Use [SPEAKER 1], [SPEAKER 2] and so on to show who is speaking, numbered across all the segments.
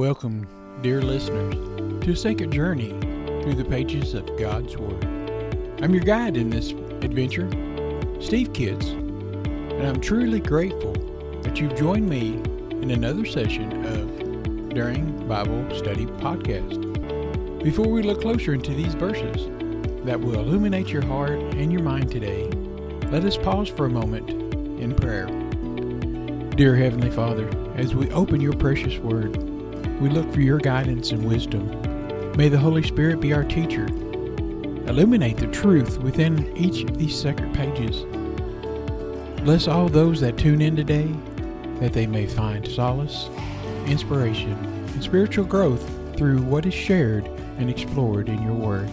[SPEAKER 1] Welcome, dear listeners, to a sacred journey through the pages of God's Word. I'm your guide in this adventure, Steve Kitts, and I'm truly grateful that you've joined me in another session of During Bible Study Podcast. Before we look closer into these verses that will illuminate your heart and your mind today, let us pause for a moment in prayer. Dear Heavenly Father, as we open your precious Word, we look for your guidance and wisdom. May the Holy Spirit be our teacher. Illuminate the truth within each of these sacred pages. Bless all those that tune in today, that they may find solace, inspiration, and spiritual growth through what is shared and explored in your Word.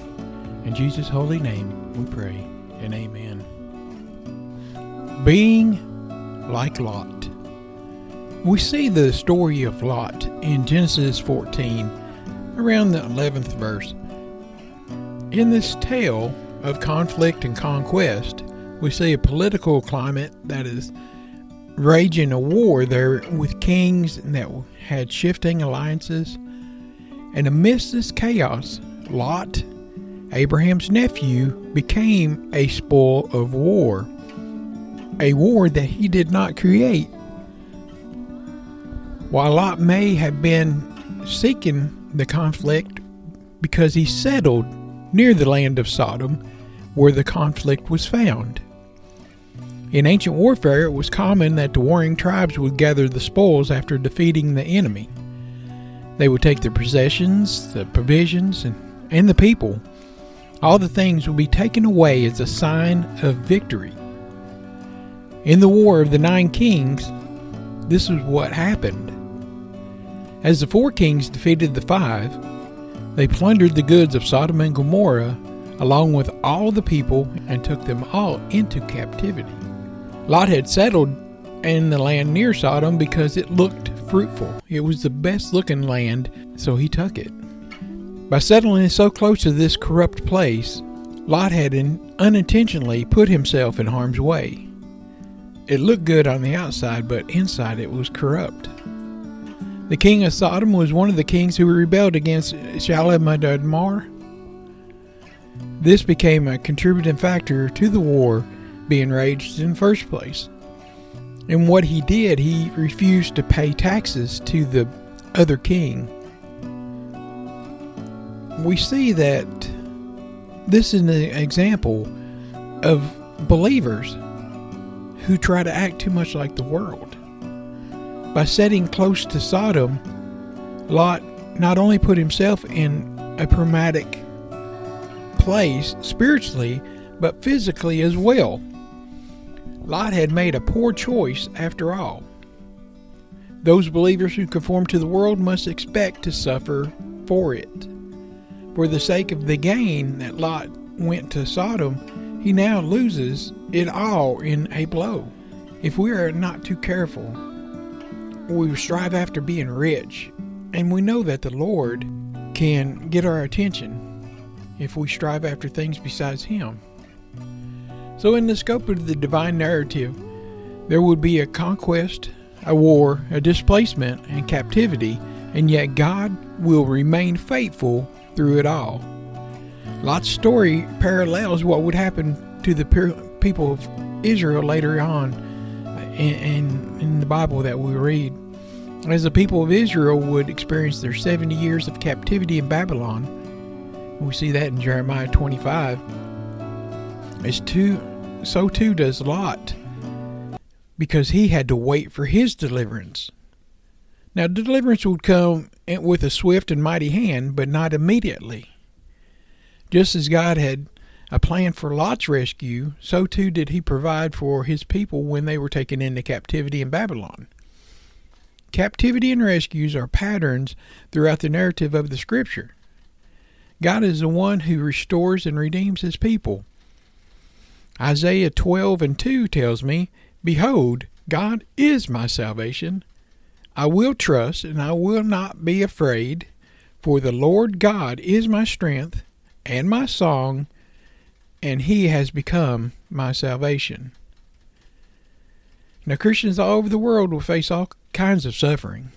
[SPEAKER 1] In Jesus' holy name we pray, and amen. Being like Lot. We see the story of Lot in Genesis 14, around the 11th verse. In this tale of conflict and conquest, we see a political climate that is raging a war there with kings that had shifting alliances. And amidst this chaos, Lot, Abraham's nephew, became a spoil of war. A war that he did not create, while Lot may have been seeking the conflict because he settled near the land of Sodom where the conflict was found. In ancient warfare, it was common that the warring tribes would gather the spoils after defeating the enemy. They would take their possessions, the provisions, and, and the people. All the things would be taken away as a sign of victory. In the War of the Nine Kings, this is what happened. As the four kings defeated the five, they plundered the goods of Sodom and Gomorrah along with all the people and took them all into captivity. Lot had settled in the land near Sodom because it looked fruitful. It was the best looking land, so he took it. By settling so close to this corrupt place, Lot had unintentionally put himself in harm's way. It looked good on the outside, but inside it was corrupt. The king of Sodom was one of the kings who rebelled against Shalimar. This became a contributing factor to the war being raged in the first place. And what he did, he refused to pay taxes to the other king. We see that this is an example of believers who try to act too much like the world. By setting close to Sodom, Lot not only put himself in a traumatic place spiritually, but physically as well. Lot had made a poor choice after all. Those believers who conform to the world must expect to suffer for it. For the sake of the gain that Lot went to Sodom, he now loses it all in a blow. If we are not too careful, we strive after being rich, and we know that the Lord can get our attention if we strive after things besides Him. So, in the scope of the divine narrative, there would be a conquest, a war, a displacement, and captivity, and yet God will remain faithful through it all. Lot's story parallels what would happen to the people of Israel later on in, in, in the Bible that we read. As the people of Israel would experience their 70 years of captivity in Babylon, we see that in Jeremiah 25. As too, so too does Lot, because he had to wait for his deliverance. Now, deliverance would come with a swift and mighty hand, but not immediately. Just as God had a plan for Lot's rescue, so too did he provide for his people when they were taken into captivity in Babylon. Captivity and rescues are patterns throughout the narrative of the Scripture. God is the one who restores and redeems his people. Isaiah 12 and 2 tells me, Behold, God is my salvation. I will trust and I will not be afraid, for the Lord God is my strength and my song, and he has become my salvation. Now, Christians all over the world will face all kinds of suffering.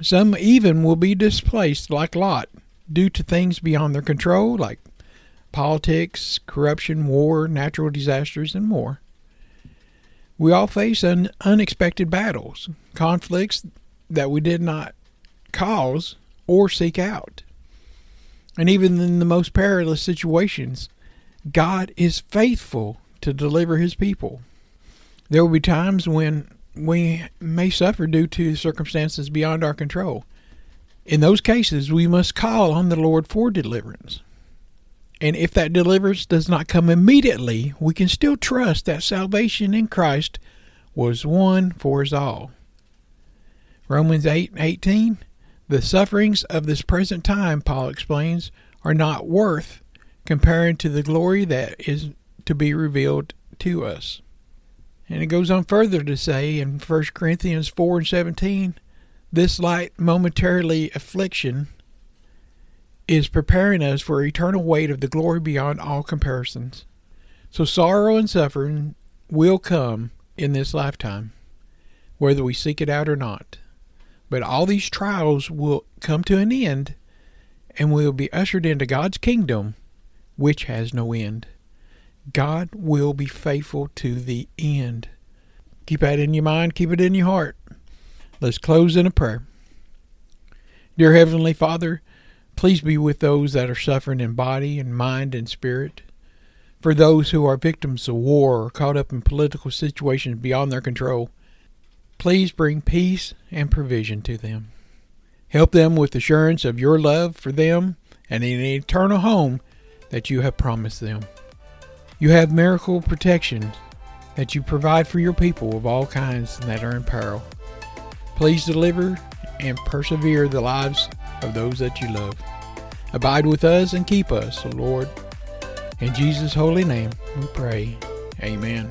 [SPEAKER 1] Some even will be displaced like Lot due to things beyond their control, like politics, corruption, war, natural disasters, and more. We all face un- unexpected battles, conflicts that we did not cause or seek out. And even in the most perilous situations, God is faithful to deliver his people. There will be times when we may suffer due to circumstances beyond our control. In those cases, we must call on the Lord for deliverance. And if that deliverance does not come immediately, we can still trust that salvation in Christ was won for us all. Romans 8 18 The sufferings of this present time, Paul explains, are not worth comparing to the glory that is to be revealed to us. And it goes on further to say in 1 Corinthians 4 and 17 this light momentarily affliction is preparing us for eternal weight of the glory beyond all comparisons. So sorrow and suffering will come in this lifetime, whether we seek it out or not. But all these trials will come to an end, and we will be ushered into God's kingdom, which has no end. God will be faithful to the end. Keep that in your mind, keep it in your heart. Let's close in a prayer. Dear Heavenly Father, Please be with those that are suffering in body and mind and spirit. For those who are victims of war or caught up in political situations beyond their control, please bring peace and provision to them. Help them with assurance of your love for them and an eternal home that you have promised them. You have miracle protection that you provide for your people of all kinds that are in peril. Please deliver and persevere the lives of those that you love. Abide with us and keep us, O Lord. In Jesus' holy name we pray. Amen.